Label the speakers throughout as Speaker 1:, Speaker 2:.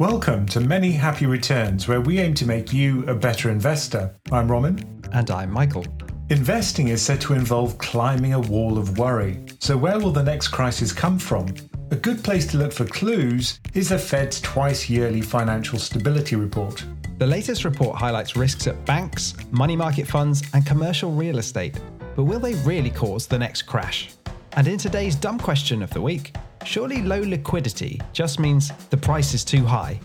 Speaker 1: Welcome to Many Happy Returns, where we aim to make you a better investor. I'm Ramin.
Speaker 2: And I'm Michael.
Speaker 1: Investing is said to involve climbing a wall of worry. So, where will the next crisis come from? A good place to look for clues is the Fed's twice yearly financial stability report.
Speaker 2: The latest report highlights risks at banks, money market funds, and commercial real estate. But will they really cause the next crash? And in today's dumb question of the week, Surely low liquidity just means the price is too high.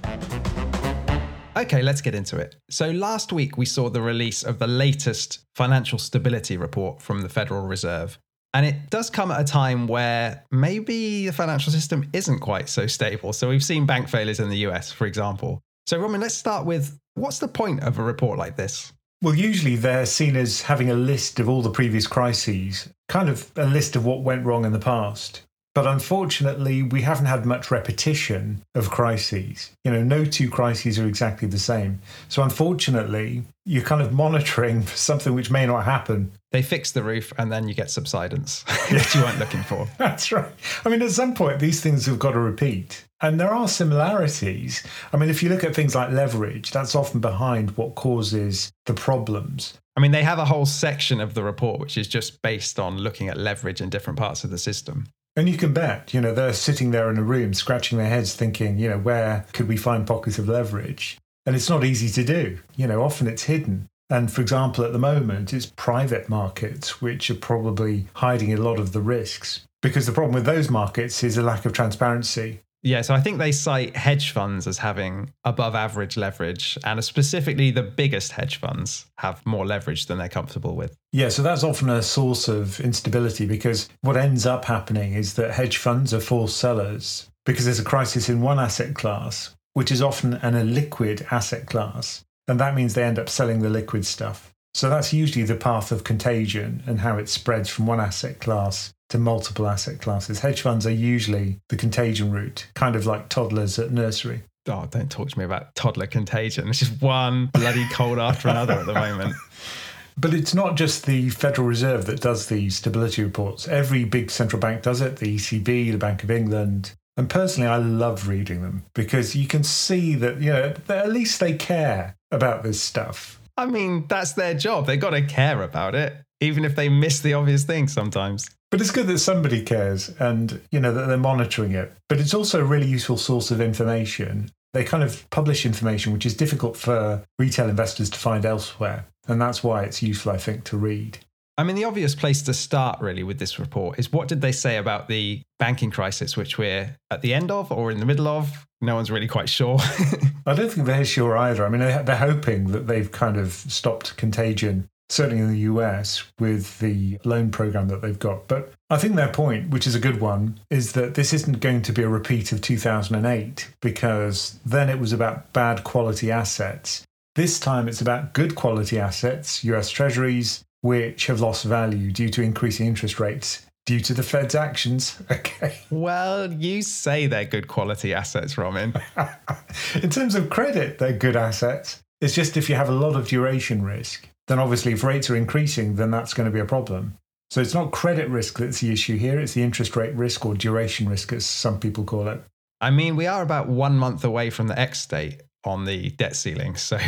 Speaker 2: Okay, let's get into it. So, last week we saw the release of the latest financial stability report from the Federal Reserve. And it does come at a time where maybe the financial system isn't quite so stable. So, we've seen bank failures in the US, for example. So, Ramin, let's start with what's the point of a report like this?
Speaker 1: Well, usually they're seen as having a list of all the previous crises, kind of a list of what went wrong in the past. But unfortunately, we haven't had much repetition of crises. You know, no two crises are exactly the same. So unfortunately, you're kind of monitoring for something which may not happen.
Speaker 2: They fix the roof and then you get subsidence that you weren't looking for.
Speaker 1: That's right. I mean, at some point, these things have got to repeat. And there are similarities. I mean, if you look at things like leverage, that's often behind what causes the problems.
Speaker 2: I mean, they have a whole section of the report which is just based on looking at leverage in different parts of the system.
Speaker 1: And you can bet, you know, they're sitting there in a room scratching their heads thinking, you know, where could we find pockets of leverage? And it's not easy to do. You know, often it's hidden. And for example, at the moment, it's private markets which are probably hiding a lot of the risks. Because the problem with those markets is a lack of transparency.
Speaker 2: Yeah, so I think they cite hedge funds as having above average leverage, and specifically the biggest hedge funds have more leverage than they're comfortable with.
Speaker 1: Yeah, so that's often a source of instability because what ends up happening is that hedge funds are forced sellers because there's a crisis in one asset class, which is often an illiquid asset class. And that means they end up selling the liquid stuff. So that's usually the path of contagion and how it spreads from one asset class to multiple asset classes. Hedge funds are usually the contagion route, kind of like toddlers at nursery.
Speaker 2: Oh, don't talk to me about toddler contagion. It's just one bloody cold after another at the moment.
Speaker 1: But it's not just the Federal Reserve that does the stability reports. Every big central bank does it the ECB, the Bank of England. And personally, I love reading them because you can see that, you know, at least they care about this stuff.
Speaker 2: I mean, that's their job. They've got to care about it, even if they miss the obvious things sometimes.
Speaker 1: But it's good that somebody cares and, you know, that they're monitoring it. But it's also a really useful source of information. They kind of publish information which is difficult for retail investors to find elsewhere. And that's why it's useful, I think, to read.
Speaker 2: I mean, the obvious place to start really with this report is what did they say about the banking crisis, which we're at the end of or in the middle of? No one's really quite sure.
Speaker 1: I don't think they're sure either. I mean, they're hoping that they've kind of stopped contagion certainly in the US with the loan program that they've got. But I think their point, which is a good one, is that this isn't going to be a repeat of 2008 because then it was about bad quality assets. This time it's about good quality assets, US Treasuries, which have lost value due to increasing interest rates due to the Fed's actions. Okay.
Speaker 2: Well, you say they're good quality assets, Ramin.
Speaker 1: in terms of credit, they're good assets. It's just if you have a lot of duration risk, then obviously if rates are increasing, then that's going to be a problem. So it's not credit risk that's the issue here, it's the interest rate risk or duration risk, as some people call it.
Speaker 2: I mean, we are about one month away from the X date on the debt ceiling. So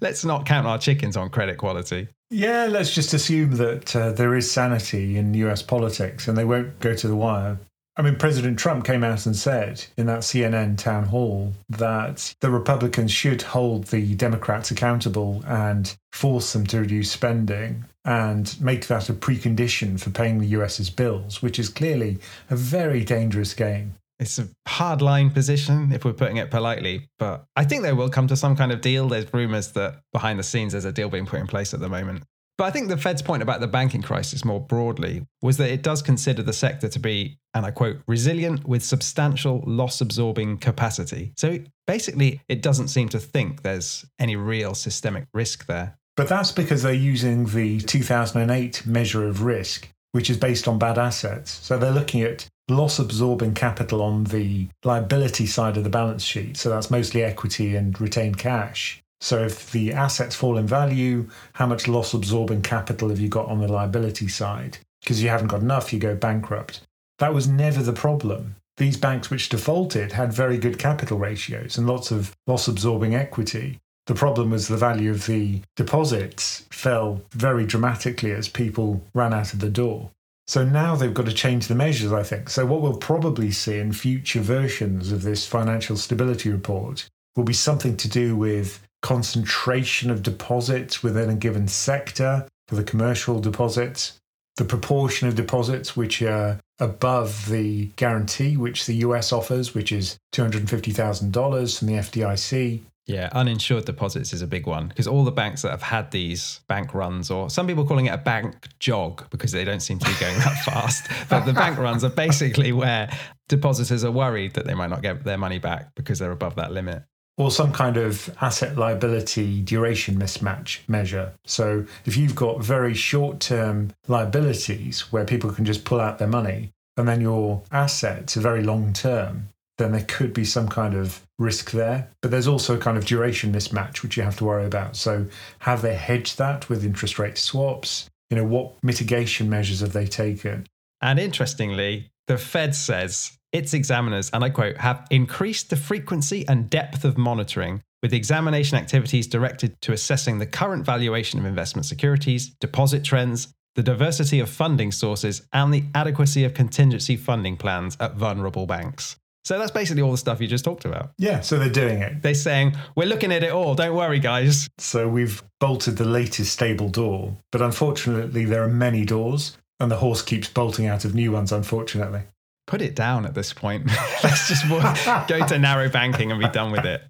Speaker 2: let's not count our chickens on credit quality.
Speaker 1: Yeah, let's just assume that uh, there is sanity in US politics and they won't go to the wire. I mean, President Trump came out and said in that CNN town hall that the Republicans should hold the Democrats accountable and force them to reduce spending and make that a precondition for paying the US's bills, which is clearly a very dangerous game.
Speaker 2: It's a hard line position if we're putting it politely, but I think they will come to some kind of deal. There's rumors that behind the scenes there's a deal being put in place at the moment. But I think the Fed's point about the banking crisis more broadly was that it does consider the sector to be, and I quote, resilient with substantial loss absorbing capacity. So basically, it doesn't seem to think there's any real systemic risk there.
Speaker 1: But that's because they're using the 2008 measure of risk, which is based on bad assets. So they're looking at loss absorbing capital on the liability side of the balance sheet. So that's mostly equity and retained cash. So if the assets fall in value, how much loss absorbing capital have you got on the liability side? Because you haven't got enough, you go bankrupt. That was never the problem. these banks which defaulted had very good capital ratios and lots of loss absorbing equity. The problem was the value of the deposits fell very dramatically as people ran out of the door. So now they've got to change the measures, I think. So, what we'll probably see in future versions of this financial stability report will be something to do with concentration of deposits within a given sector for the commercial deposits, the proportion of deposits which are above the guarantee which the US offers, which is $250,000 from the FDIC.
Speaker 2: Yeah, uninsured deposits is a big one because all the banks that have had these bank runs, or some people calling it a bank jog because they don't seem to be going that fast. But the bank runs are basically where depositors are worried that they might not get their money back because they're above that limit
Speaker 1: or some kind of asset liability duration mismatch measure. So if you've got very short term liabilities where people can just pull out their money and then your assets are very long term, then there could be some kind of risk there. But there's also a kind of duration mismatch which you have to worry about. So have they hedged that with interest rate swaps? You know, what mitigation measures have they taken?
Speaker 2: And interestingly, the Fed says its examiners, and I quote, have increased the frequency and depth of monitoring with examination activities directed to assessing the current valuation of investment securities, deposit trends, the diversity of funding sources, and the adequacy of contingency funding plans at vulnerable banks. So that's basically all the stuff you just talked about.
Speaker 1: Yeah, so they're doing it.
Speaker 2: They're saying, we're looking at it all, don't worry, guys.
Speaker 1: So we've bolted the latest stable door, but unfortunately, there are many doors, and the horse keeps bolting out of new ones, unfortunately
Speaker 2: put it down at this point. Let's just go to narrow banking and be done with it.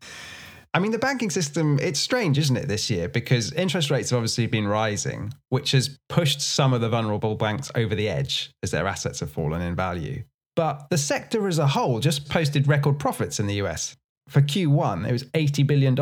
Speaker 2: I mean, the banking system, it's strange, isn't it, this year? Because interest rates have obviously been rising, which has pushed some of the vulnerable banks over the edge as their assets have fallen in value. But the sector as a whole just posted record profits in the US. For Q1, it was $80 billion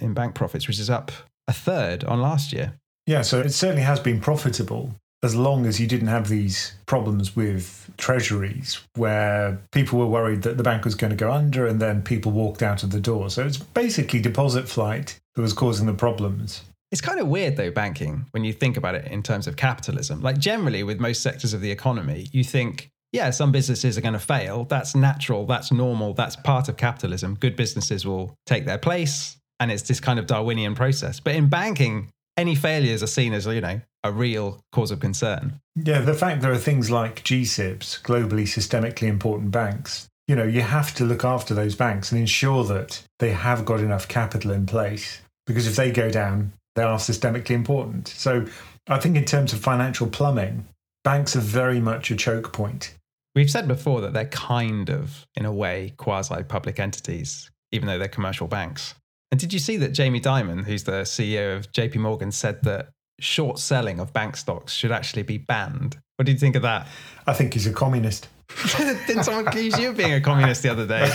Speaker 2: in bank profits, which is up a third on last year.
Speaker 1: Yeah, so it certainly has been profitable as long as you didn't have these problems with treasuries where people were worried that the bank was going to go under and then people walked out of the door. So it's basically deposit flight that was causing the problems.
Speaker 2: It's kind of weird though, banking, when you think about it in terms of capitalism. Like generally, with most sectors of the economy, you think, yeah, some businesses are going to fail. That's natural. That's normal. That's part of capitalism. Good businesses will take their place. And it's this kind of Darwinian process. But in banking, any failures are seen as, you know, a real cause of concern.
Speaker 1: Yeah, the fact there are things like GSIBs, globally systemically important banks, you know, you have to look after those banks and ensure that they have got enough capital in place because if they go down, they are systemically important. So I think in terms of financial plumbing, banks are very much a choke point.
Speaker 2: We've said before that they're kind of, in a way, quasi public entities, even though they're commercial banks. And did you see that Jamie Dimon, who's the CEO of JP Morgan, said that short selling of bank stocks should actually be banned. What do you think of that?
Speaker 1: I think he's a communist.
Speaker 2: Didn't someone accuse you of being a communist the other day?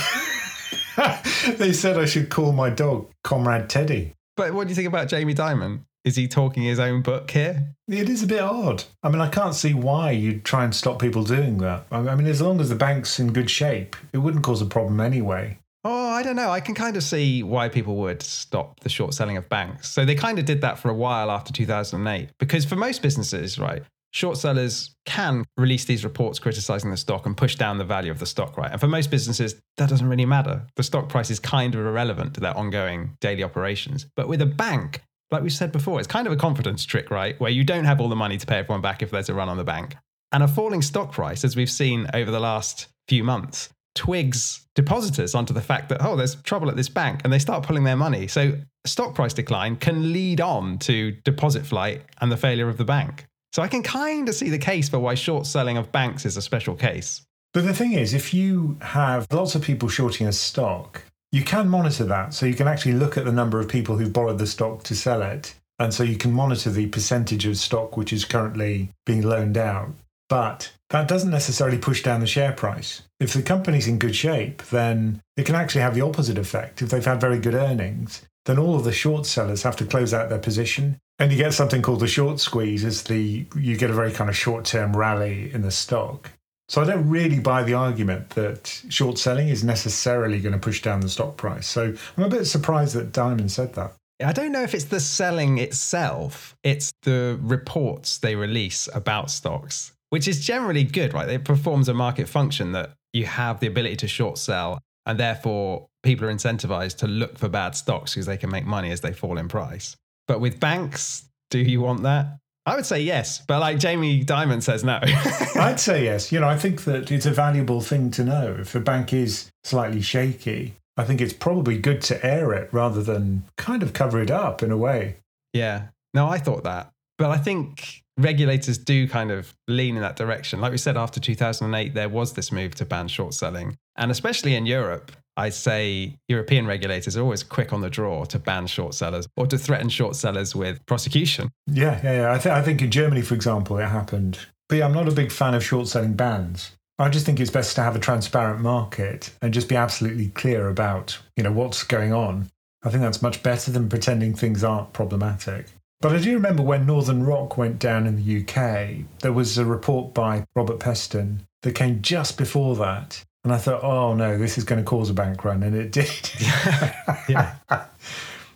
Speaker 1: they said I should call my dog Comrade Teddy.
Speaker 2: But what do you think about Jamie Dimon? Is he talking his own book here?
Speaker 1: It is a bit odd. I mean, I can't see why you'd try and stop people doing that. I mean, as long as the bank's in good shape, it wouldn't cause a problem anyway.
Speaker 2: Oh, I don't know. I can kind of see why people would stop the short selling of banks. So they kind of did that for a while after 2008. Because for most businesses, right, short sellers can release these reports criticizing the stock and push down the value of the stock, right? And for most businesses, that doesn't really matter. The stock price is kind of irrelevant to their ongoing daily operations. But with a bank, like we said before, it's kind of a confidence trick, right? Where you don't have all the money to pay everyone back if there's a run on the bank. And a falling stock price, as we've seen over the last few months, twigs depositors onto the fact that, oh, there's trouble at this bank and they start pulling their money. So stock price decline can lead on to deposit flight and the failure of the bank. So I can kind of see the case for why short selling of banks is a special case.
Speaker 1: But the thing is, if you have lots of people shorting a stock, you can monitor that. So you can actually look at the number of people who've borrowed the stock to sell it. And so you can monitor the percentage of stock which is currently being loaned out. But that doesn't necessarily push down the share price. If the company's in good shape, then it can actually have the opposite effect. If they've had very good earnings, then all of the short sellers have to close out their position. And you get something called the short squeeze, as the you get a very kind of short-term rally in the stock. So I don't really buy the argument that short selling is necessarily going to push down the stock price. So I'm a bit surprised that Dimon said that.
Speaker 2: I don't know if it's the selling itself, it's the reports they release about stocks which is generally good, right? It performs a market function that you have the ability to short sell, and therefore people are incentivized to look for bad stocks because they can make money as they fall in price. But with banks, do you want that? I would say yes, but like Jamie Dimon says no.
Speaker 1: I'd say yes. You know, I think that it's a valuable thing to know. If a bank is slightly shaky, I think it's probably good to air it rather than kind of cover it up in a way.
Speaker 2: Yeah. No, I thought that. But I think regulators do kind of lean in that direction. Like we said, after 2008, there was this move to ban short selling. And especially in Europe, I say European regulators are always quick on the draw to ban short sellers or to threaten short sellers with prosecution.
Speaker 1: Yeah, yeah, yeah. I, th- I think in Germany, for example, it happened. But yeah, I'm not a big fan of short selling bans. I just think it's best to have a transparent market and just be absolutely clear about, you know, what's going on. I think that's much better than pretending things aren't problematic. But I do remember when Northern Rock went down in the UK, there was a report by Robert Peston that came just before that and I thought, oh no, this is going to cause a bank run. And it did. yeah.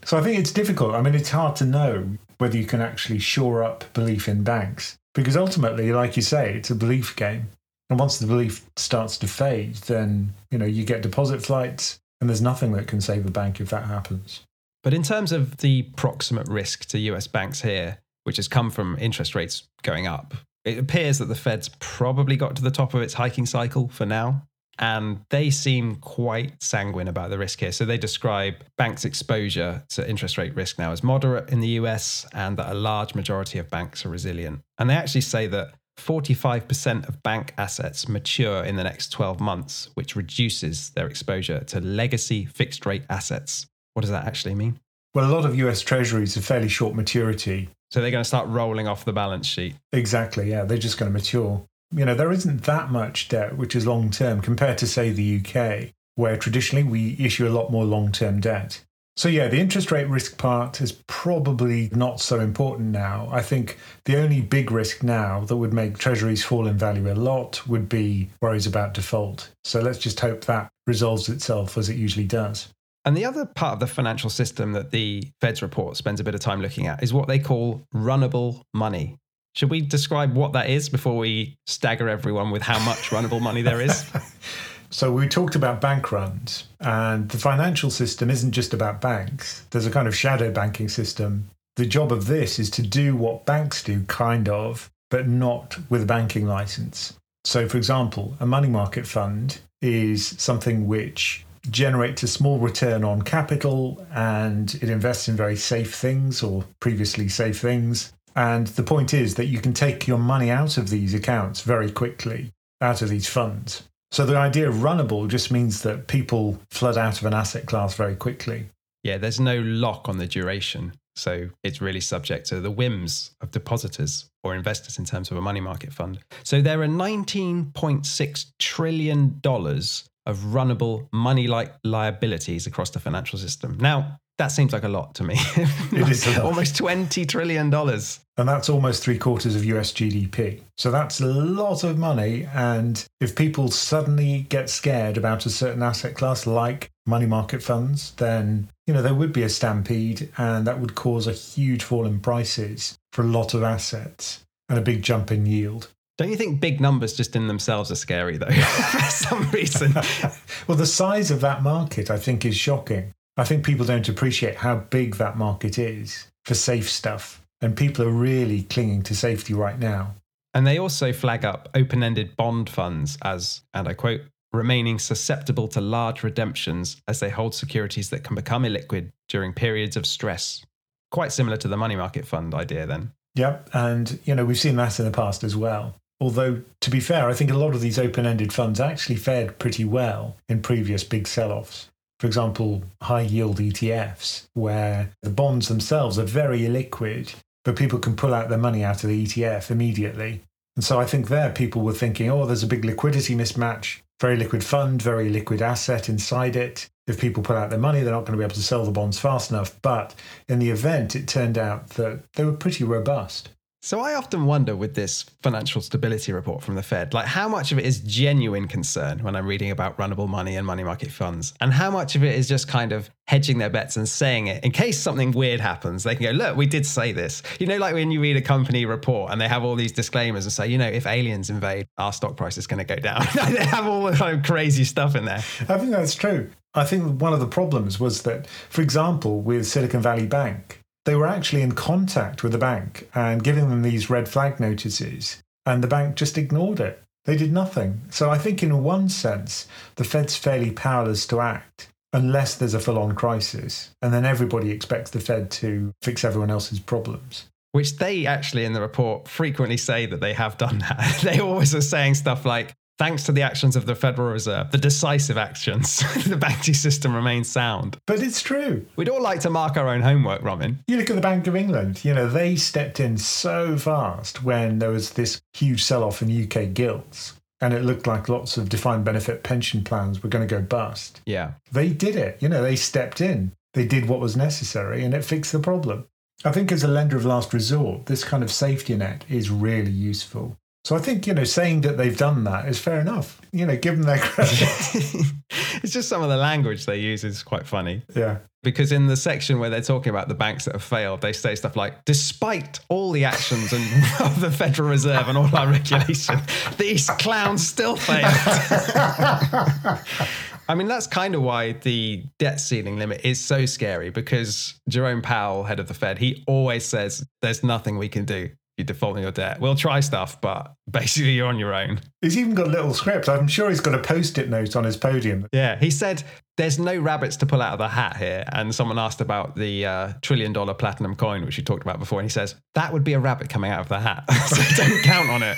Speaker 1: so I think it's difficult. I mean, it's hard to know whether you can actually shore up belief in banks because ultimately, like you say, it's a belief game. And once the belief starts to fade, then, you know, you get deposit flights and there's nothing that can save a bank if that happens.
Speaker 2: But in terms of the proximate risk to US banks here, which has come from interest rates going up, it appears that the Fed's probably got to the top of its hiking cycle for now and they seem quite sanguine about the risk here. So they describe banks' exposure to interest rate risk now as moderate in the US and that a large majority of banks are resilient. And they actually say that 45% of bank assets mature in the next 12 months, which reduces their exposure to legacy fixed rate assets. What does that actually mean?
Speaker 1: Well, a lot of US treasuries are fairly short maturity.
Speaker 2: So they're going to start rolling off the balance sheet.
Speaker 1: Exactly. Yeah. They're just going to mature you know, there isn't that much debt which is long term compared to, say, the UK, where traditionally we issue a lot more long term debt. So, yeah, the interest rate risk part is probably not so important now. I think the only big risk now that would make treasuries fall in value a lot would be worries about default. So, let's just hope that resolves itself as it usually does.
Speaker 2: And the other part of the financial system that the Fed's report spends a bit of time looking at is what they call runnable money. Should we describe what that is before we stagger everyone with how much runnable money there is?
Speaker 1: So we talked about bank runs, and the financial system isn't just about banks. There's a kind of shadow banking system. The job of this is to do what banks do, kind of, but not with a banking license. So, for example, a money market fund is something which generates a small return on capital and it invests in very safe things or previously safe things. And the point is that you can take your money out of these accounts very quickly, out of these funds. So the idea of runnable just means that people flood out of an asset class very quickly.
Speaker 2: Yeah, there's no lock on the duration. So it's really subject to the whims of depositors or investors in terms of a money market fund. So there are $19.6 trillion of runnable money like liabilities across the financial system. Now, that seems like a lot to me.
Speaker 1: it is
Speaker 2: almost $20 trillion.
Speaker 1: And that's almost three quarters of US GDP. So that's a lot of money. And if people suddenly get scared about a certain asset class like money market funds, then you know there would be a stampede and that would cause a huge fall in prices for a lot of assets and a big jump in yield.
Speaker 2: Don't you think big numbers just in themselves are scary though for some reason?
Speaker 1: well, the size of that market I think is shocking. I think people don't appreciate how big that market is for safe stuff. And people are really clinging to safety right now.
Speaker 2: And they also flag up open ended bond funds as, and I quote, remaining susceptible to large redemptions as they hold securities that can become illiquid during periods of stress. Quite similar to the money market fund idea, then.
Speaker 1: Yep. And, you know, we've seen that in the past as well. Although, to be fair, I think a lot of these open ended funds actually fared pretty well in previous big sell offs for example, high yield ETFs, where the bonds themselves are very illiquid, but people can pull out their money out of the ETF immediately. And so I think there people were thinking, oh, there's a big liquidity mismatch, very liquid fund, very liquid asset inside it. If people pull out their money, they're not going to be able to sell the bonds fast enough. But in the event, it turned out that they were pretty robust.
Speaker 2: So I often wonder with this financial stability report from the Fed, like how much of it is genuine concern when I'm reading about runnable money and money market funds, and how much of it is just kind of hedging their bets and saying it in case something weird happens. They can go, look, we did say this. You know, like when you read a company report and they have all these disclaimers and say, you know, if aliens invade, our stock price is going to go down. they have all the kind of crazy stuff in there.
Speaker 1: I think that's true. I think one of the problems was that, for example, with Silicon Valley Bank, they were actually in contact with the bank and giving them these red flag notices, and the bank just ignored it. They did nothing. So I think, in one sense, the Fed's fairly powerless to act unless there's a full on crisis. And then everybody expects the Fed to fix everyone else's problems.
Speaker 2: Which they actually in the report frequently say that they have done that. they always are saying stuff like, Thanks to the actions of the Federal Reserve, the decisive actions, the banking system remains sound.
Speaker 1: But it's true.
Speaker 2: We'd all like to mark our own homework, Ramin.
Speaker 1: You look at the Bank of England, you know, they stepped in so fast when there was this huge sell off in UK gilts. And it looked like lots of defined benefit pension plans were going to go bust.
Speaker 2: Yeah.
Speaker 1: They did it. You know, they stepped in. They did what was necessary and it fixed the problem. I think as a lender of last resort, this kind of safety net is really useful. So I think, you know, saying that they've done that is fair enough. You know, give them their credit.
Speaker 2: it's just some of the language they use is quite funny.
Speaker 1: Yeah.
Speaker 2: Because in the section where they're talking about the banks that have failed, they say stuff like, despite all the actions and of the Federal Reserve and all our regulation, these clowns still failed. I mean, that's kind of why the debt ceiling limit is so scary because Jerome Powell, head of the Fed, he always says there's nothing we can do you default on your debt. We'll try stuff, but basically you're on your own.
Speaker 1: He's even got a little script. I'm sure he's got a post-it note on his podium.
Speaker 2: Yeah, he said there's no rabbits to pull out of the hat here. And someone asked about the uh, trillion dollar platinum coin, which you talked about before, and he says that would be a rabbit coming out of the hat. so don't count on it.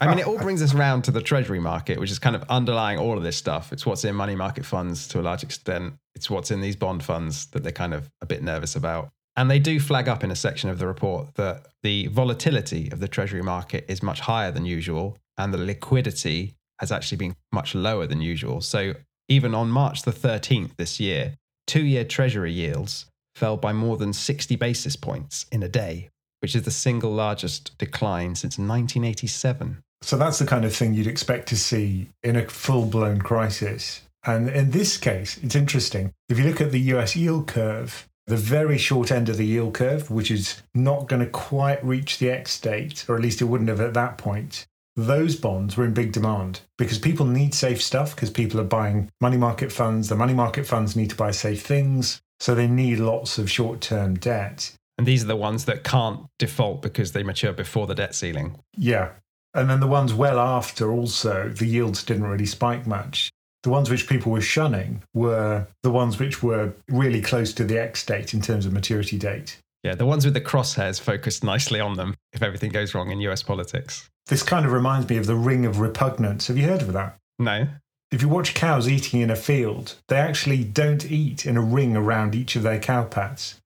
Speaker 2: I mean, it all brings us around to the treasury market, which is kind of underlying all of this stuff. It's what's in money market funds to a large extent. It's what's in these bond funds that they're kind of a bit nervous about. And they do flag up in a section of the report that the volatility of the treasury market is much higher than usual, and the liquidity has actually been much lower than usual. So even on March the 13th this year, two year treasury yields fell by more than 60 basis points in a day, which is the single largest decline since 1987.
Speaker 1: So that's the kind of thing you'd expect to see in a full blown crisis. And in this case, it's interesting. If you look at the US yield curve, the very short end of the yield curve, which is not going to quite reach the X date, or at least it wouldn't have at that point, those bonds were in big demand because people need safe stuff because people are buying money market funds. The money market funds need to buy safe things. So they need lots of short term debt.
Speaker 2: And these are the ones that can't default because they mature before the debt ceiling.
Speaker 1: Yeah. And then the ones well after also, the yields didn't really spike much. The ones which people were shunning were the ones which were really close to the X date in terms of maturity date.
Speaker 2: Yeah, the ones with the crosshairs focused nicely on them if everything goes wrong in US politics.
Speaker 1: This kind of reminds me of the ring of repugnance. Have you heard of that?
Speaker 2: No.
Speaker 1: If you watch cows eating in a field, they actually don't eat in a ring around each of their cow pats.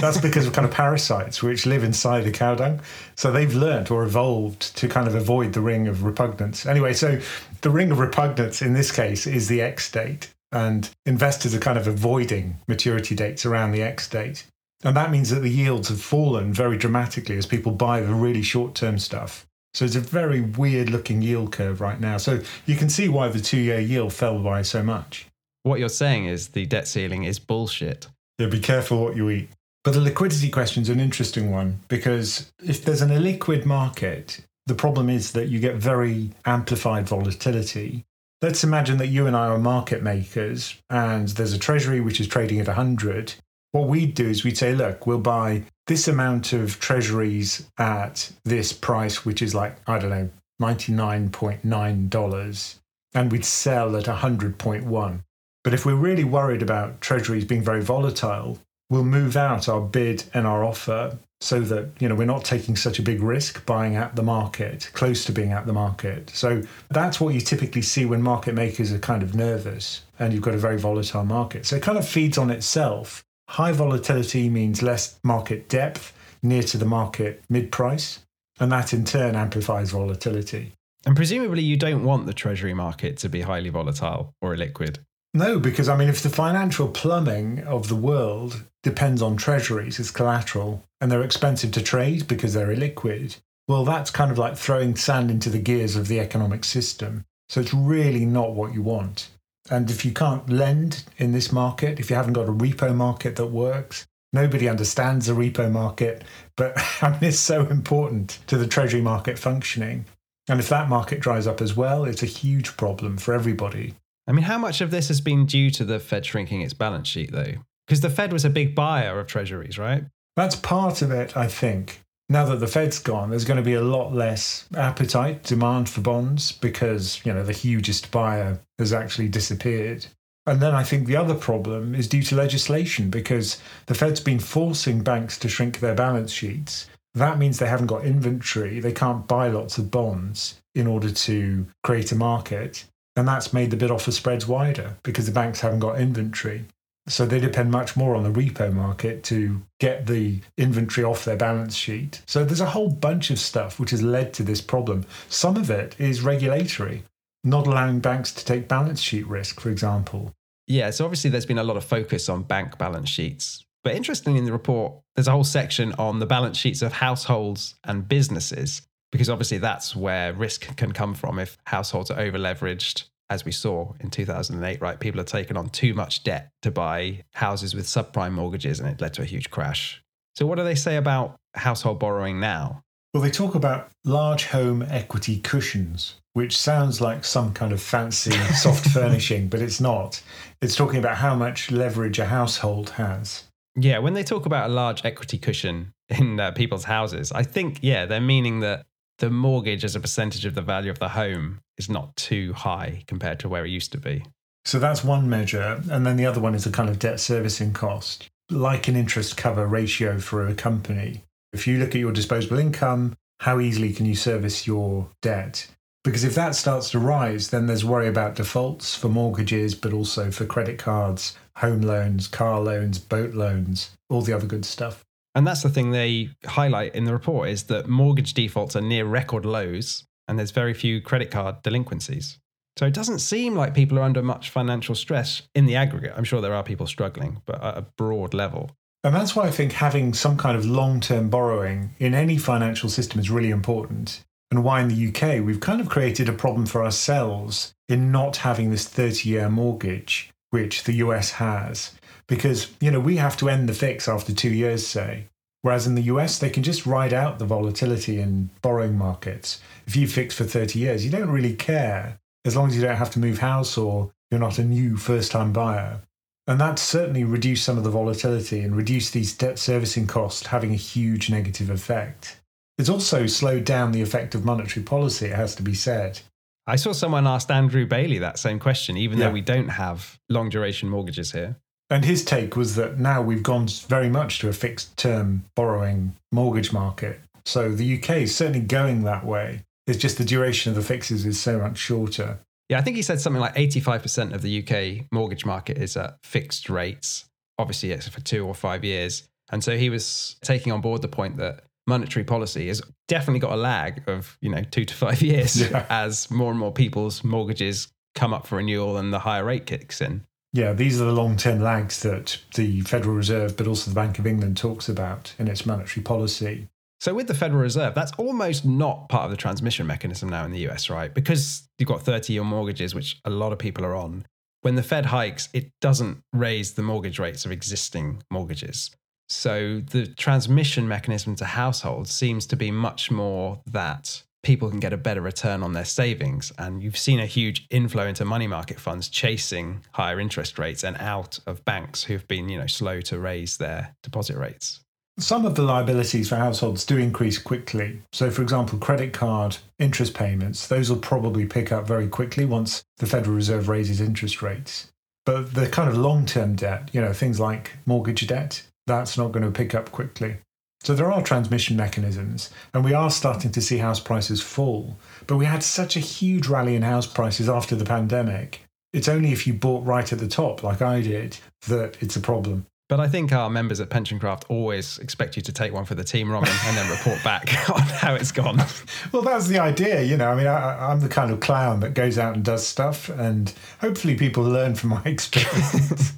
Speaker 1: That's because of kind of parasites which live inside the cow dung. So they've learnt or evolved to kind of avoid the ring of repugnance. Anyway, so the ring of repugnance in this case is the X date. And investors are kind of avoiding maturity dates around the X date. And that means that the yields have fallen very dramatically as people buy the really short term stuff. So it's a very weird looking yield curve right now. So you can see why the two year yield fell by so much.
Speaker 2: What you're saying is the debt ceiling is bullshit.
Speaker 1: Yeah, be careful what you eat. But the liquidity question is an interesting one because if there's an illiquid market, the problem is that you get very amplified volatility. Let's imagine that you and I are market makers and there's a treasury which is trading at 100. What we'd do is we'd say, look, we'll buy this amount of treasuries at this price, which is like, I don't know, $99.9, and we'd sell at 100.1. But if we're really worried about treasuries being very volatile, we'll move out our bid and our offer so that you know we're not taking such a big risk buying at the market close to being at the market. So that's what you typically see when market makers are kind of nervous and you've got a very volatile market. So it kind of feeds on itself. High volatility means less market depth near to the market mid price and that in turn amplifies volatility.
Speaker 2: And presumably you don't want the treasury market to be highly volatile or illiquid
Speaker 1: No, because I mean, if the financial plumbing of the world depends on treasuries as collateral and they're expensive to trade because they're illiquid, well, that's kind of like throwing sand into the gears of the economic system. So it's really not what you want. And if you can't lend in this market, if you haven't got a repo market that works, nobody understands the repo market, but I mean, it's so important to the treasury market functioning. And if that market dries up as well, it's a huge problem for everybody.
Speaker 2: I mean, how much of this has been due to the Fed shrinking its balance sheet, though? Because the Fed was a big buyer of treasuries, right?
Speaker 1: That's part of it, I think. Now that the Fed's gone, there's going to be a lot less appetite, demand for bonds because, you know, the hugest buyer has actually disappeared. And then I think the other problem is due to legislation because the Fed's been forcing banks to shrink their balance sheets. That means they haven't got inventory. They can't buy lots of bonds in order to create a market. And that's made the bid offer spreads wider because the banks haven't got inventory. So they depend much more on the repo market to get the inventory off their balance sheet. So there's a whole bunch of stuff which has led to this problem. Some of it is regulatory, not allowing banks to take balance sheet risk, for example.
Speaker 2: Yeah, so obviously there's been a lot of focus on bank balance sheets. But interestingly, in the report, there's a whole section on the balance sheets of households and businesses, because obviously that's where risk can come from if households are over leveraged as we saw in 2008, right? People had taken on too much debt to buy houses with subprime mortgages and it led to a huge crash. So, what do they say about household borrowing now?
Speaker 1: Well, they talk about large home equity cushions, which sounds like some kind of fancy soft furnishing, but it's not. It's talking about how much leverage a household has.
Speaker 2: Yeah, when they talk about a large equity cushion in uh, people's houses, I think, yeah, they're meaning that the mortgage as a percentage of the value of the home is not too high compared to where it used to be.
Speaker 1: So that's one measure. And then the other one is a kind of debt servicing cost, like an interest cover ratio for a company. If you look at your disposable income, how easily can you service your debt? Because if that starts to rise, then there's worry about defaults for mortgages, but also for credit cards, home loans, car loans, boat loans, all the other good stuff.
Speaker 2: And that's the thing they highlight in the report is that mortgage defaults are near record lows and there's very few credit card delinquencies. So it doesn't seem like people are under much financial stress in the aggregate. I'm sure there are people struggling, but at a broad level.
Speaker 1: And that's why I think having some kind of long term borrowing in any financial system is really important. And why in the UK we've kind of created a problem for ourselves in not having this 30 year mortgage, which the US has because you know we have to end the fix after two years, say. Whereas in the US, they can just ride out the volatility in borrowing markets. If you fix for 30 years, you don't really care as long as you don't have to move house or you're not a new first time buyer. And that's certainly reduced some of the volatility and reduced these debt servicing costs, having a huge negative effect. It's also slowed down the effect of monetary policy, it has to be said.
Speaker 2: I saw someone asked Andrew Bailey that same question, even yeah. though we don't have long duration mortgages here.
Speaker 1: And his take was that now we've gone very much to a fixed term borrowing mortgage market. So the UK is certainly going that way. It's just the duration of the fixes is so much shorter.
Speaker 2: Yeah, I think he said something like 85% of the UK mortgage market is at fixed rates. Obviously, it's for two or five years. And so he was taking on board the point that monetary policy has definitely got a lag of, you know, two to five years yeah. as more and more people's mortgages come up for renewal and the higher rate kicks in.
Speaker 1: Yeah, these are the long term lags that the Federal Reserve, but also the Bank of England talks about in its monetary policy.
Speaker 2: So, with the Federal Reserve, that's almost not part of the transmission mechanism now in the US, right? Because you've got 30 year mortgages, which a lot of people are on. When the Fed hikes, it doesn't raise the mortgage rates of existing mortgages. So, the transmission mechanism to households seems to be much more that people can get a better return on their savings. And you've seen a huge inflow into money market funds chasing higher interest rates and out of banks who've been, you know, slow to raise their deposit rates.
Speaker 1: Some of the liabilities for households do increase quickly. So, for example, credit card interest payments, those will probably pick up very quickly once the Federal Reserve raises interest rates. But the kind of long term debt, you know, things like mortgage debt, that's not going to pick up quickly. So there are transmission mechanisms, and we are starting to see house prices fall. But we had such a huge rally in house prices after the pandemic. It's only if you bought right at the top, like I did, that it's a problem.
Speaker 2: But I think our members at PensionCraft always expect you to take one for the team, Ramin, and then report back on how it's gone.
Speaker 1: Well, that's the idea, you know. I mean, I, I'm the kind of clown that goes out and does stuff, and hopefully people learn from my experience.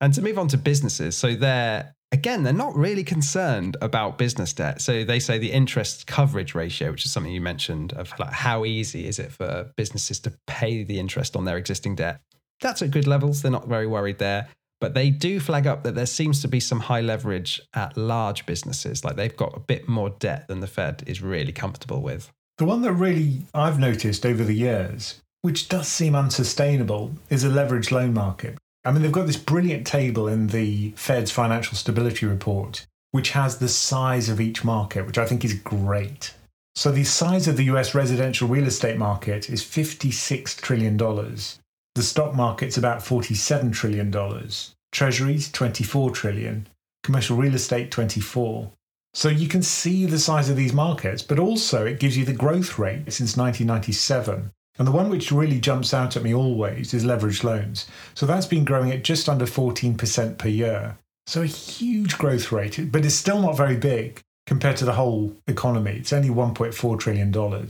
Speaker 2: and to move on to businesses, so they're again, they're not really concerned about business debt. So they say the interest coverage ratio, which is something you mentioned, of like how easy is it for businesses to pay the interest on their existing debt. That's at good levels. They're not very worried there. But they do flag up that there seems to be some high leverage at large businesses. Like they've got a bit more debt than the Fed is really comfortable with.
Speaker 1: The one that really I've noticed over the years, which does seem unsustainable, is a leveraged loan market. I mean, they've got this brilliant table in the Fed's financial stability report, which has the size of each market, which I think is great. So the size of the US residential real estate market is $56 trillion. The stock market's about $47 trillion. Treasuries, 24 trillion. Commercial real estate, 24. So you can see the size of these markets, but also it gives you the growth rate since 1997. And the one which really jumps out at me always is leveraged loans. So that's been growing at just under 14% per year. So a huge growth rate, but it's still not very big compared to the whole economy. It's only $1.4 trillion.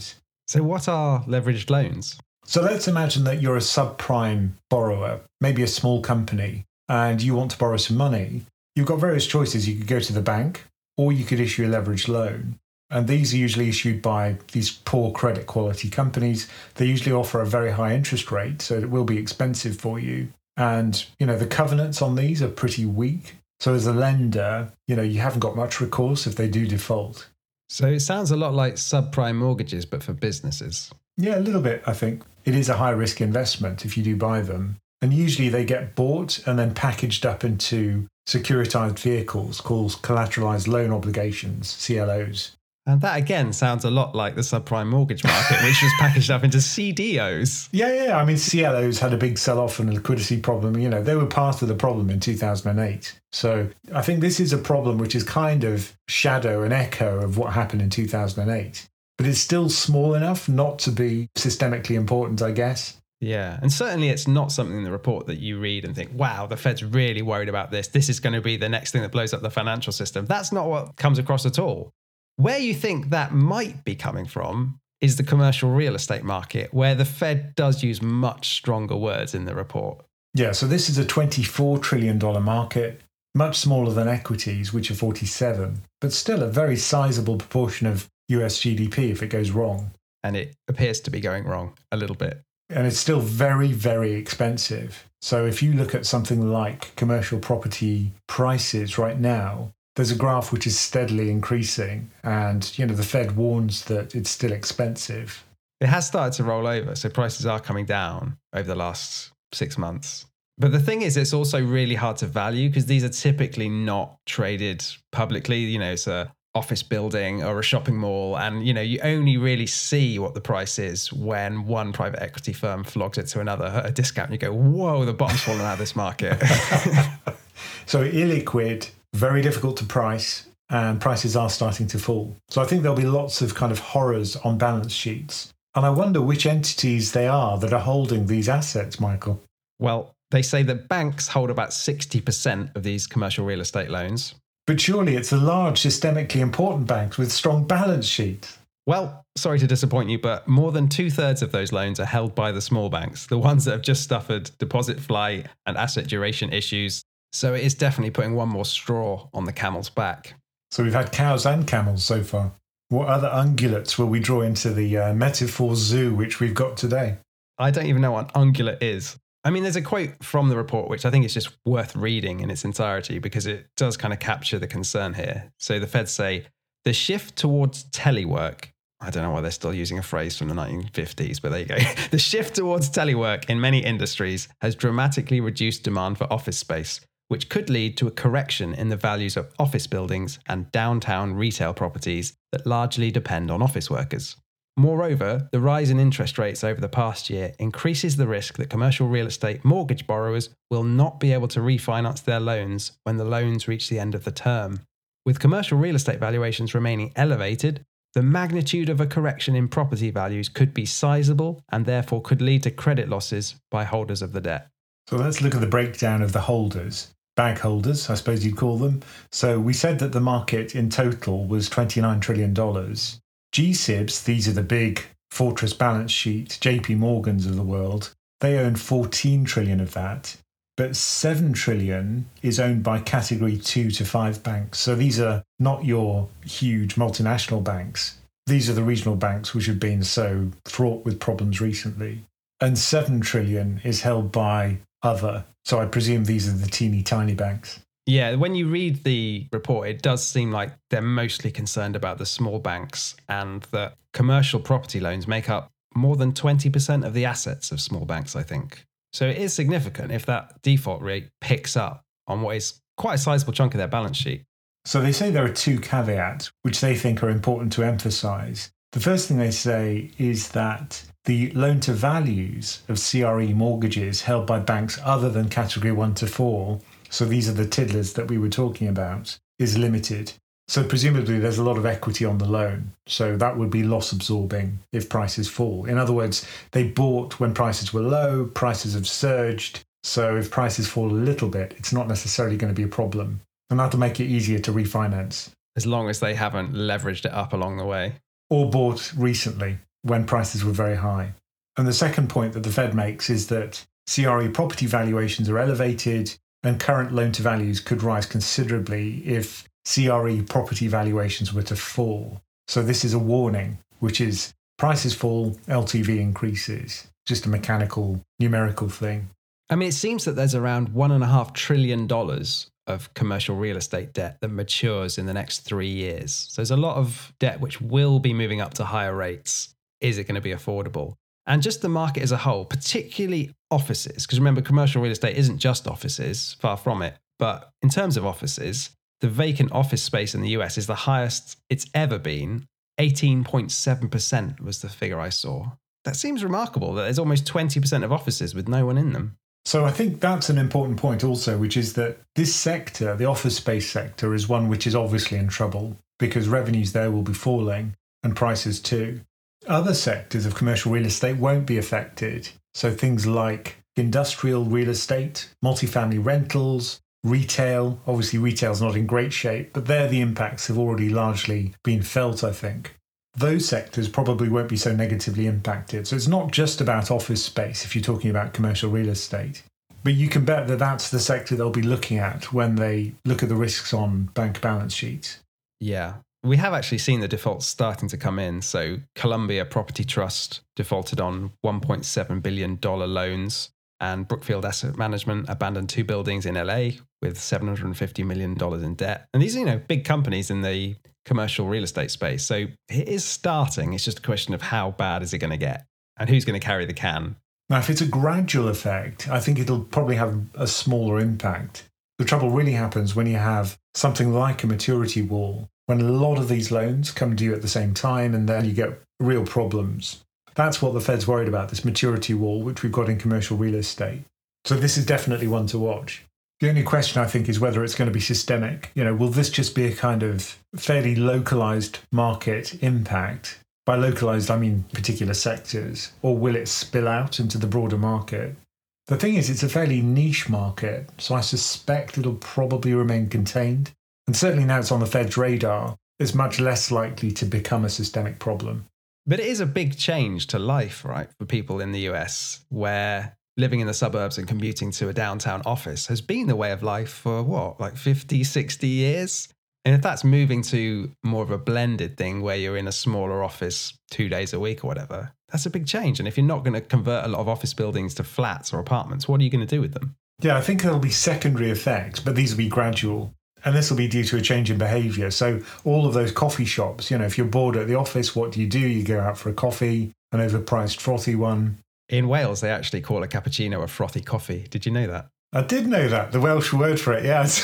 Speaker 2: So, what are leveraged loans?
Speaker 1: So let's imagine that you're a subprime borrower, maybe a small company, and you want to borrow some money. You've got various choices. You could go to the bank, or you could issue a leveraged loan. And these are usually issued by these poor credit quality companies. They usually offer a very high interest rate, so it will be expensive for you. And, you know, the covenants on these are pretty weak. So as a lender, you know, you haven't got much recourse if they do default.
Speaker 2: So it sounds a lot like subprime mortgages, but for businesses.
Speaker 1: Yeah, a little bit, I think. It is a high risk investment if you do buy them. And usually they get bought and then packaged up into securitized vehicles called collateralized loan obligations, CLOs.
Speaker 2: And that again sounds a lot like the subprime mortgage market, which was packaged up into CDOs.
Speaker 1: Yeah, yeah. I mean, CLOs had a big sell off and a liquidity problem. You know, they were part of the problem in 2008. So I think this is a problem which is kind of shadow and echo of what happened in 2008 but it's still small enough not to be systemically important, I guess.
Speaker 2: Yeah, and certainly it's not something in the report that you read and think, wow, the Fed's really worried about this. This is going to be the next thing that blows up the financial system. That's not what comes across at all. Where you think that might be coming from is the commercial real estate market, where the Fed does use much stronger words in the report.
Speaker 1: Yeah, so this is a $24 trillion market, much smaller than equities, which are 47, but still a very sizable proportion of US GDP if it goes wrong.
Speaker 2: And it appears to be going wrong a little bit.
Speaker 1: And it's still very, very expensive. So if you look at something like commercial property prices right now, there's a graph which is steadily increasing. And, you know, the Fed warns that it's still expensive.
Speaker 2: It has started to roll over. So prices are coming down over the last six months. But the thing is, it's also really hard to value because these are typically not traded publicly. You know, it's a office building or a shopping mall and you know you only really see what the price is when one private equity firm flogs it to another at a discount and you go whoa the bottom's fallen out of this market
Speaker 1: so illiquid very difficult to price and prices are starting to fall so i think there'll be lots of kind of horrors on balance sheets and i wonder which entities they are that are holding these assets michael
Speaker 2: well they say that banks hold about 60% of these commercial real estate loans
Speaker 1: but surely it's the large, systemically important banks with strong balance sheets.
Speaker 2: Well, sorry to disappoint you, but more than two thirds of those loans are held by the small banks, the ones that have just suffered deposit flight and asset duration issues. So it is definitely putting one more straw on the camel's back.
Speaker 1: So we've had cows and camels so far. What other ungulates will we draw into the uh, metaphor zoo which we've got today?
Speaker 2: I don't even know what an ungulate is. I mean, there's a quote from the report which I think is just worth reading in its entirety because it does kind of capture the concern here. So the Feds say the shift towards telework. I don't know why they're still using a phrase from the 1950s, but there you go. the shift towards telework in many industries has dramatically reduced demand for office space, which could lead to a correction in the values of office buildings and downtown retail properties that largely depend on office workers. Moreover, the rise in interest rates over the past year increases the risk that commercial real estate mortgage borrowers will not be able to refinance their loans when the loans reach the end of the term. With commercial real estate valuations remaining elevated, the magnitude of a correction in property values could be sizable and therefore could lead to credit losses by holders of the debt.
Speaker 1: So let's look at the breakdown of the holders. bag holders, I suppose you'd call them. So we said that the market in total was $29 trillion. GSIBs, these are the big Fortress balance sheet, JP Morgan's of the world, they own 14 trillion of that, but 7 trillion is owned by category 2 to 5 banks. So these are not your huge multinational banks. These are the regional banks which have been so fraught with problems recently. And 7 trillion is held by other. So I presume these are the teeny tiny banks.
Speaker 2: Yeah, when you read the report, it does seem like they're mostly concerned about the small banks and that commercial property loans make up more than 20% of the assets of small banks, I think. So it is significant if that default rate picks up on what is quite a sizable chunk of their balance sheet.
Speaker 1: So they say there are two caveats which they think are important to emphasize. The first thing they say is that the loan to values of CRE mortgages held by banks other than category 1 to 4 so these are the tiddlers that we were talking about, is limited. So presumably there's a lot of equity on the loan. So that would be loss absorbing if prices fall. In other words, they bought when prices were low, prices have surged. So if prices fall a little bit, it's not necessarily going to be a problem. And that'll make it easier to refinance.
Speaker 2: As long as they haven't leveraged it up along the way.
Speaker 1: Or bought recently when prices were very high. And the second point that the Fed makes is that CRE property valuations are elevated and current loan to values could rise considerably if CRE property valuations were to fall. So this is a warning, which is prices fall, LTV increases. Just a mechanical, numerical thing.
Speaker 2: I mean, it seems that there's around $1.5 trillion of commercial real estate debt that matures in the next three years. So there's a lot of debt which will be moving up to higher rates. Is it going to be affordable? and just the market as a whole, particularly offices. Because remember, commercial real estate isn't just offices, far from it. But in terms of offices, the vacant office space in the US is the highest it's ever been. 18.7% was the figure I saw. That seems remarkable that there's almost 20% of offices with no one in them.
Speaker 1: So I think that's an important point also, which is that this sector, the office space sector, is one which is obviously in trouble because revenues there will be falling and prices too. Other sectors of commercial real estate won't be affected. So things like industrial real estate, multifamily rentals, retail. Obviously, retail's not in great shape, but there the impacts have already largely been felt, I think. Those sectors probably won't be so negatively impacted. So it's not just about office space if you're talking about commercial real estate. But you can bet that that's the sector they'll be looking at when they look at the risks on bank balance sheets.
Speaker 2: Yeah we have actually seen the defaults starting to come in. So, Columbia Property Trust defaulted on $1.7 billion loans, and Brookfield Asset Management abandoned two buildings in LA with $750 million in debt. And these are, you know, big companies in the commercial real estate space. So, it is starting. It's just a question of how bad is it going to get and who's going to carry the can.
Speaker 1: Now, if it's a gradual effect, I think it'll probably have a smaller impact. The trouble really happens when you have something like a maturity wall when a lot of these loans come due at the same time and then you get real problems. That's what the Fed's worried about this maturity wall, which we've got in commercial real estate. So this is definitely one to watch. The only question I think is whether it's going to be systemic. You know, will this just be a kind of fairly localized market impact? By localized, I mean particular sectors, or will it spill out into the broader market? The thing is, it's a fairly niche market, so I suspect it'll probably remain contained. And certainly now it's on the Fed's radar, it's much less likely to become a systemic problem.
Speaker 2: But it is a big change to life, right, for people in the US, where living in the suburbs and commuting to a downtown office has been the way of life for what, like 50, 60 years? And if that's moving to more of a blended thing where you're in a smaller office two days a week or whatever, that's a big change. And if you're not going to convert a lot of office buildings to flats or apartments, what are you going to do with them?
Speaker 1: Yeah, I think there'll be secondary effects, but these will be gradual. And this will be due to a change in behavior. So, all of those coffee shops, you know, if you're bored at the office, what do you do? You go out for a coffee, an overpriced frothy one.
Speaker 2: In Wales, they actually call a cappuccino a frothy coffee. Did you know that?
Speaker 1: I did know that. The Welsh word for it, yes.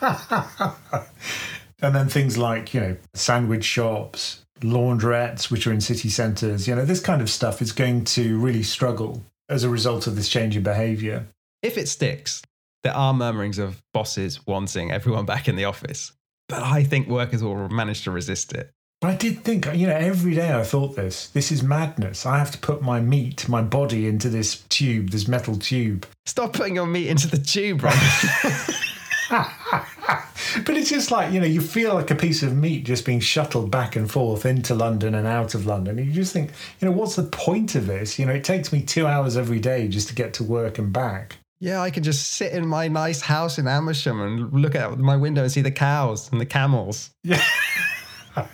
Speaker 1: and then things like, you know, sandwich shops, laundrettes, which are in city centres, you know, this kind of stuff is going to really struggle as a result of this change in behavior.
Speaker 2: If it sticks, there are murmurings of bosses wanting everyone back in the office, but I think workers will manage to resist it.
Speaker 1: But I did think, you know, every day I thought this. This is madness. I have to put my meat, my body into this tube, this metal tube.
Speaker 2: Stop putting your meat into the tube, Rob.
Speaker 1: but it's just like, you know, you feel like a piece of meat just being shuttled back and forth into London and out of London. And you just think, you know, what's the point of this? You know, it takes me two hours every day just to get to work and back.
Speaker 2: Yeah, I can just sit in my nice house in Amersham and look out my window and see the cows and the camels.
Speaker 1: Yeah.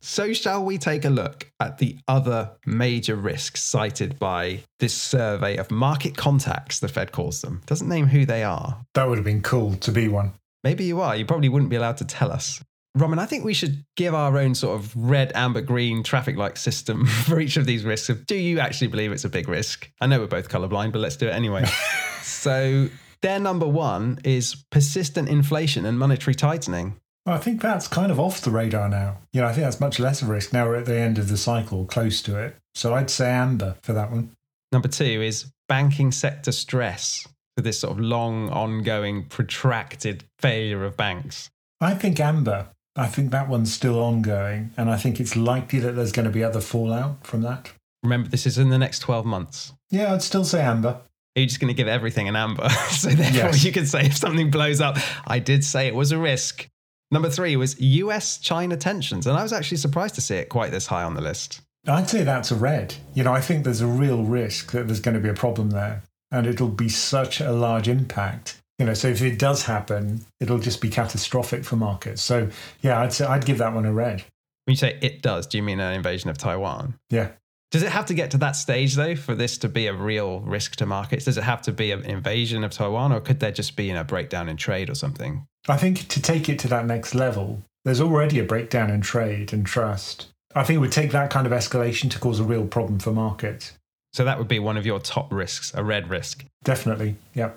Speaker 2: so, shall we take a look at the other major risks cited by this survey of market contacts, the Fed calls them? Doesn't name who they are.
Speaker 1: That would have been cool to be one.
Speaker 2: Maybe you are. You probably wouldn't be allowed to tell us. Ramin, I think we should give our own sort of red, amber, green traffic light system for each of these risks. Do you actually believe it's a big risk? I know we're both colorblind, but let's do it anyway. so, their number one is persistent inflation and monetary tightening.
Speaker 1: Well, I think that's kind of off the radar now. You know, I think that's much less of a risk. Now we're at the end of the cycle, close to it. So I'd say amber for that one.
Speaker 2: Number two is banking sector stress for this sort of long, ongoing, protracted failure of banks.
Speaker 1: I think amber. I think that one's still ongoing, and I think it's likely that there's going to be other fallout from that.
Speaker 2: Remember, this is in the next 12 months.
Speaker 1: Yeah, I'd still say amber.
Speaker 2: Are you just going to give everything an amber? so therefore, yes. you can say if something blows up, I did say it was a risk. Number three was US China tensions, and I was actually surprised to see it quite this high on the list.
Speaker 1: I'd say that's a red. You know, I think there's a real risk that there's going to be a problem there, and it'll be such a large impact you know, so if it does happen, it'll just be catastrophic for markets. So yeah, I'd say I'd give that one a red.
Speaker 2: When you say it does, do you mean an invasion of Taiwan?
Speaker 1: Yeah.
Speaker 2: Does it have to get to that stage though for this to be a real risk to markets? Does it have to be an invasion of Taiwan, or could there just be a breakdown in trade or something?
Speaker 1: I think to take it to that next level, there's already a breakdown in trade and trust. I think it would take that kind of escalation to cause a real problem for markets.
Speaker 2: So that would be one of your top risks, a red risk.
Speaker 1: Definitely, yeah.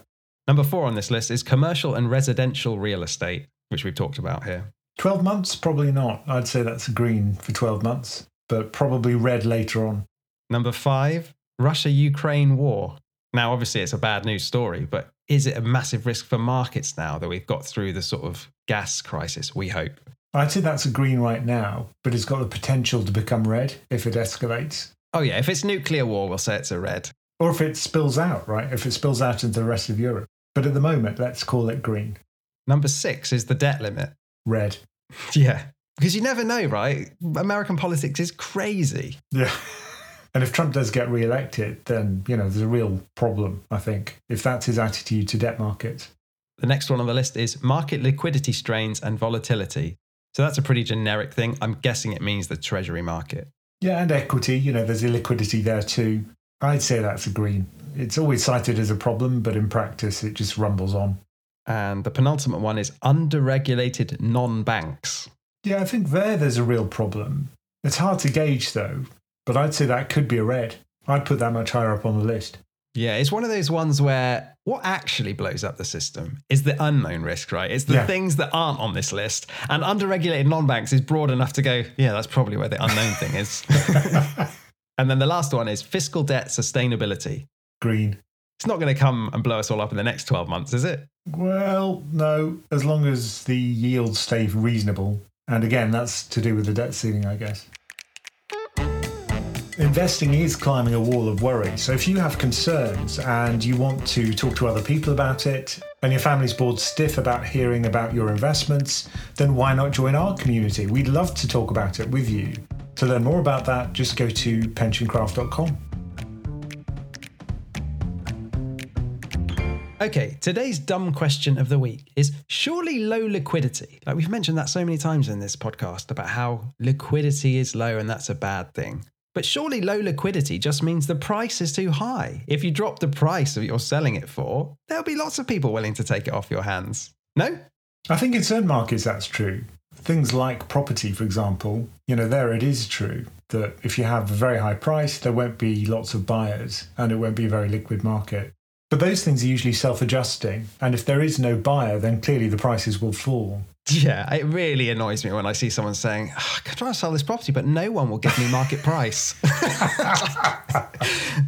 Speaker 2: Number four on this list is commercial and residential real estate, which we've talked about here.
Speaker 1: 12 months? Probably not. I'd say that's green for 12 months, but probably red later on.
Speaker 2: Number five, Russia Ukraine war. Now, obviously, it's a bad news story, but is it a massive risk for markets now that we've got through the sort of gas crisis? We hope.
Speaker 1: I'd say that's a green right now, but it's got the potential to become red if it escalates.
Speaker 2: Oh, yeah. If it's nuclear war, we'll say it's a red.
Speaker 1: Or if it spills out, right? If it spills out into the rest of Europe. But at the moment, let's call it green.
Speaker 2: Number six is the debt limit.
Speaker 1: Red.
Speaker 2: Yeah. Because you never know, right? American politics is crazy.
Speaker 1: Yeah. And if Trump does get re-elected, then you know there's a real problem. I think if that's his attitude to debt markets.
Speaker 2: The next one on the list is market liquidity strains and volatility. So that's a pretty generic thing. I'm guessing it means the treasury market.
Speaker 1: Yeah, and equity. You know, there's illiquidity there too. I'd say that's a green it's always cited as a problem, but in practice, it just rumbles on.
Speaker 2: And the penultimate one is underregulated non banks.
Speaker 1: Yeah, I think there there's a real problem. It's hard to gauge though, but I'd say that could be a red. I'd put that much higher up on the list.
Speaker 2: Yeah, it's one of those ones where what actually blows up the system is the unknown risk, right? It's the yeah. things that aren't on this list. And underregulated non banks is broad enough to go, yeah, that's probably where the unknown thing is. and then the last one is fiscal debt sustainability
Speaker 1: green.
Speaker 2: It's not going to come and blow us all up in the next 12 months, is it?
Speaker 1: Well, no, as long as the yields stay reasonable. And again, that's to do with the debt ceiling, I guess. Investing is climbing a wall of worry. So if you have concerns and you want to talk to other people about it, and your family's bored stiff about hearing about your investments, then why not join our community? We'd love to talk about it with you. To learn more about that, just go to pensioncraft.com.
Speaker 2: Okay, today's dumb question of the week is surely low liquidity. Like we've mentioned that so many times in this podcast about how liquidity is low and that's a bad thing. But surely low liquidity just means the price is too high. If you drop the price that you're selling it for, there'll be lots of people willing to take it off your hands. No?
Speaker 1: I think in certain markets that's true. Things like property, for example, you know, there it is true that if you have a very high price, there won't be lots of buyers and it won't be a very liquid market. But those things are usually self adjusting. And if there is no buyer, then clearly the prices will fall.
Speaker 2: Yeah, it really annoys me when I see someone saying, ah, oh, I'm trying to sell this property, but no one will give me market price.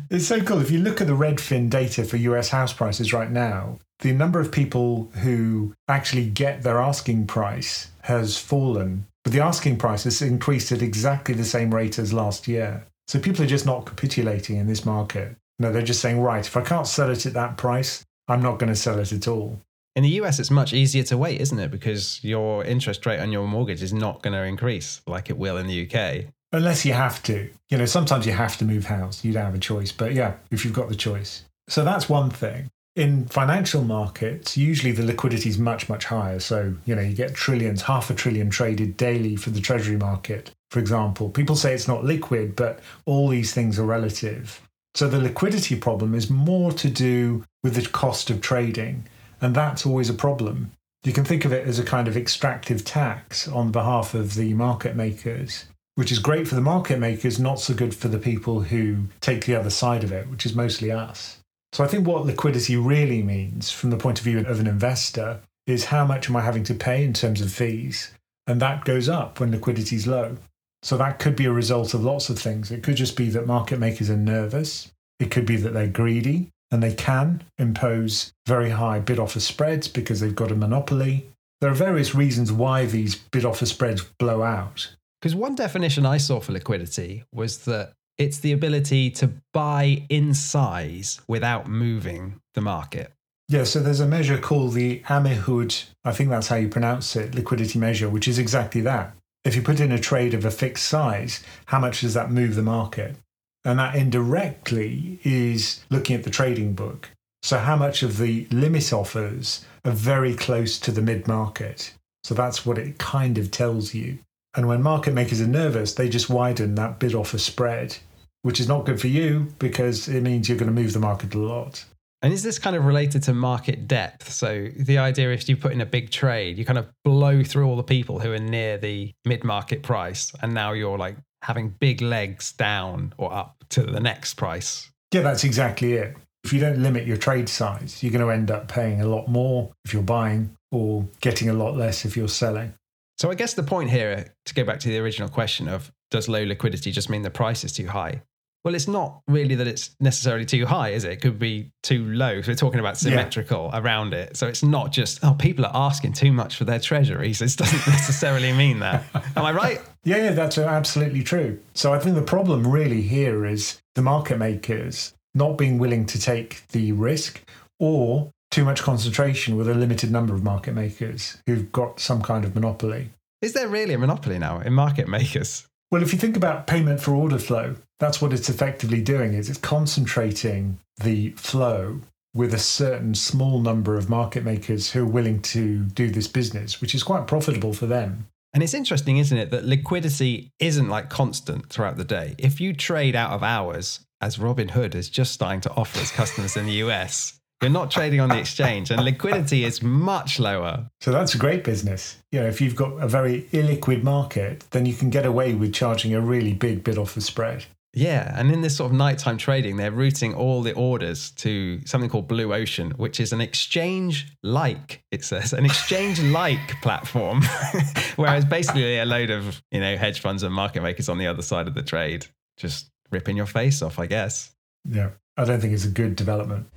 Speaker 1: it's so cool. If you look at the Redfin data for US house prices right now, the number of people who actually get their asking price has fallen but the asking price has increased at exactly the same rate as last year. So people are just not capitulating in this market. No, they're just saying, right, if I can't sell it at that price, I'm not going to sell it at all.
Speaker 2: In the US, it's much easier to wait, isn't it? Because your interest rate on your mortgage is not going to increase like it will in the UK.
Speaker 1: Unless you have to. You know, sometimes you have to move house. You don't have a choice. But yeah, if you've got the choice. So that's one thing. In financial markets, usually the liquidity is much, much higher. So, you know, you get trillions, half a trillion traded daily for the treasury market, for example. People say it's not liquid, but all these things are relative. So the liquidity problem is more to do with the cost of trading. And that's always a problem. You can think of it as a kind of extractive tax on behalf of the market makers, which is great for the market makers, not so good for the people who take the other side of it, which is mostly us. So I think what liquidity really means from the point of view of an investor is how much am I having to pay in terms of fees? And that goes up when liquidity is low. So that could be a result of lots of things. It could just be that market makers are nervous. It could be that they're greedy and they can impose very high bid offer spreads because they've got a monopoly. There are various reasons why these bid offer spreads blow out.
Speaker 2: Because one definition I saw for liquidity was that it's the ability to buy in size without moving the market.
Speaker 1: Yeah, so there's a measure called the Amihud, I think that's how you pronounce it, liquidity measure, which is exactly that. If you put in a trade of a fixed size, how much does that move the market? And that indirectly is looking at the trading book. So, how much of the limit offers are very close to the mid market? So, that's what it kind of tells you. And when market makers are nervous, they just widen that bid offer spread, which is not good for you because it means you're going to move the market a lot.
Speaker 2: And is this kind of related to market depth? So the idea if you put in a big trade, you kind of blow through all the people who are near the mid-market price, and now you're like having big legs down or up to the next price.
Speaker 1: Yeah, that's exactly it. If you don't limit your trade size, you're going to end up paying a lot more if you're buying or getting a lot less if you're selling.
Speaker 2: So I guess the point here, to go back to the original question of does low liquidity just mean the price is too high? Well, it's not really that it's necessarily too high, is it? It could be too low. So we're talking about symmetrical yeah. around it. So it's not just, oh, people are asking too much for their treasuries. It doesn't necessarily mean that. Am I right?
Speaker 1: Yeah, yeah, that's absolutely true. So I think the problem really here is the market makers not being willing to take the risk or too much concentration with a limited number of market makers who've got some kind of monopoly.
Speaker 2: Is there really a monopoly now in market makers?
Speaker 1: Well, if you think about payment for order flow, that's what it's effectively doing is it's concentrating the flow with a certain small number of market makers who are willing to do this business, which is quite profitable for them.
Speaker 2: And it's interesting, isn't it, that liquidity isn't like constant throughout the day. If you trade out of hours, as Robinhood is just starting to offer its customers in the US, you're not trading on the exchange, and liquidity is much lower.
Speaker 1: So that's a great business. You know, if you've got a very illiquid market, then you can get away with charging a really big bid offer spread.
Speaker 2: Yeah, and in this sort of nighttime trading, they're routing all the orders to something called Blue Ocean, which is an exchange like, it says, an exchange like platform. Whereas basically a load of, you know, hedge funds and market makers on the other side of the trade just ripping your face off, I guess.
Speaker 1: Yeah, I don't think it's a good development.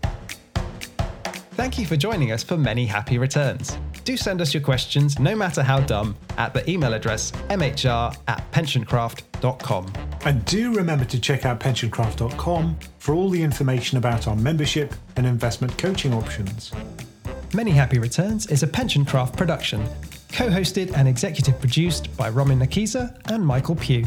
Speaker 2: Thank you for joining us for many happy returns. Do send us your questions, no matter how dumb, at the email address mhr at pensioncraft.com.
Speaker 1: And do remember to check out pensioncraft.com for all the information about our membership and investment coaching options.
Speaker 2: Many Happy Returns is a Pensioncraft production, co hosted and executive produced by Ramin Nakisa and Michael Pugh.